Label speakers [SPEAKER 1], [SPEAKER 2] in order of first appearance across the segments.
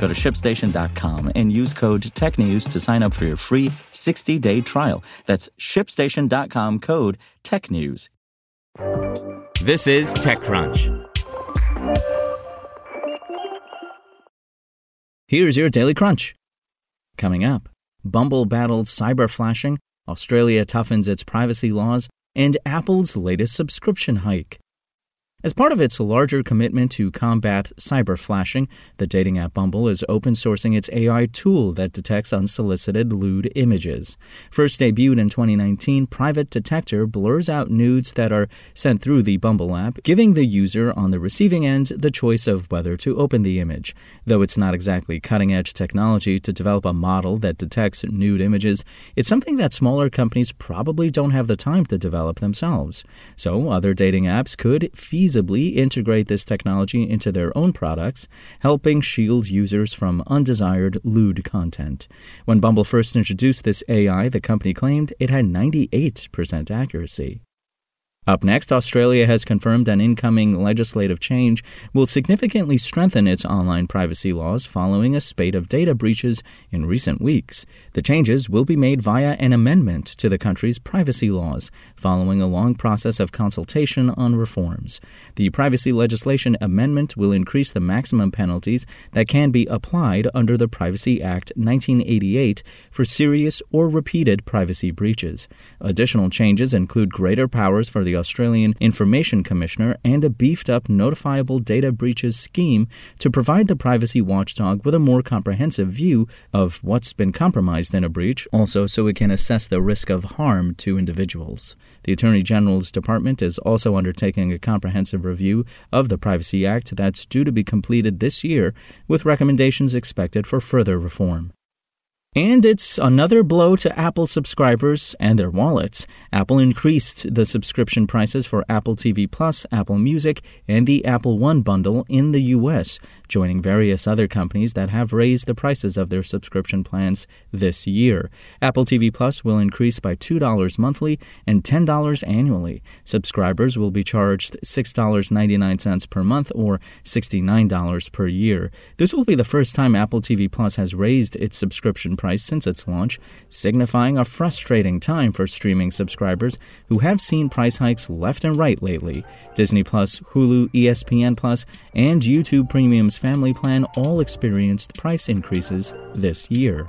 [SPEAKER 1] Go to shipstation.com and use code TechNews to sign up for your free 60 day trial. That's shipstation.com code TechNews.
[SPEAKER 2] This is TechCrunch.
[SPEAKER 3] Here's your Daily Crunch. Coming up, Bumble battles cyber flashing Australia toughens its privacy laws, and Apple's latest subscription hike. As part of its larger commitment to combat cyber flashing, the dating app Bumble is open sourcing its AI tool that detects unsolicited lewd images. First debuted in 2019, Private Detector blurs out nudes that are sent through the Bumble app, giving the user on the receiving end the choice of whether to open the image. Though it's not exactly cutting edge technology to develop a model that detects nude images, it's something that smaller companies probably don't have the time to develop themselves. So, other dating apps could feasibly feasibly integrate this technology into their own products, helping shield users from undesired lewd content. When Bumble first introduced this AI, the company claimed it had 98% accuracy. Up next, Australia has confirmed an incoming legislative change will significantly strengthen its online privacy laws following a spate of data breaches in recent weeks. The changes will be made via an amendment to the country's privacy laws, following a long process of consultation on reforms. The privacy legislation amendment will increase the maximum penalties that can be applied under the Privacy Act 1988 for serious or repeated privacy breaches. Additional changes include greater powers for the Australian Information Commissioner and a beefed up notifiable data breaches scheme to provide the privacy watchdog with a more comprehensive view of what's been compromised in a breach, also so it can assess the risk of harm to individuals. The Attorney General's Department is also undertaking a comprehensive review of the Privacy Act that's due to be completed this year, with recommendations expected for further reform. And it's another blow to Apple subscribers and their wallets. Apple increased the subscription prices for Apple TV Plus, Apple Music, and the Apple One bundle in the US, joining various other companies that have raised the prices of their subscription plans this year. Apple TV Plus will increase by $2 monthly and $10 annually. Subscribers will be charged $6.99 per month or $69 per year. This will be the first time Apple TV Plus has raised its subscription price since its launch, signifying a frustrating time for streaming subscribers who have seen price hikes left and right lately. Disney Plus, Hulu, ESPN Plus, and YouTube Premium's family plan all experienced price increases this year.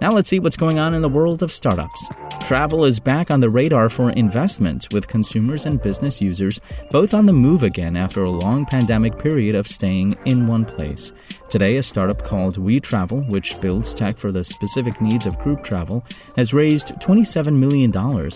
[SPEAKER 3] Now let's see what's going on in the world of startups. Travel is back on the radar for investment, with consumers and business users both on the move again after a long pandemic period of staying in one place. Today, a startup called WeTravel, which builds tech for the specific needs of group travel, has raised $27 million,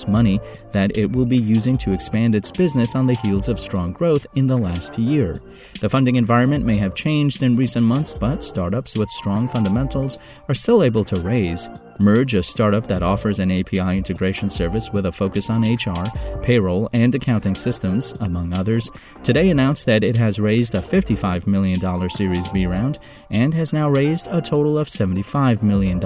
[SPEAKER 3] money that it will be using to expand its business on the heels of strong growth in the last year. The funding environment may have changed in recent months, but startups with strong fundamentals are still able to raise Merge, a startup that offers an API integration service with a focus on HR, payroll, and accounting systems, among others, today announced that it has raised a $55 million Series B round and has now raised a total of $75 million.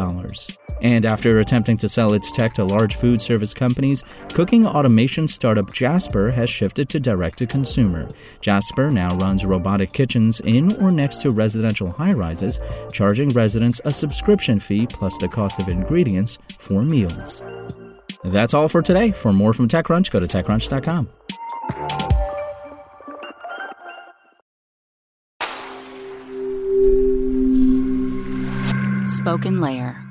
[SPEAKER 3] And after attempting to sell its tech to large food service companies, cooking automation startup Jasper has shifted to direct to consumer. Jasper now runs robotic kitchens in or next to residential high rises, charging residents a subscription fee plus the cost of ingredients for meals. That's all for today. For more from TechCrunch, go to TechCrunch.com.
[SPEAKER 4] Spoken Layer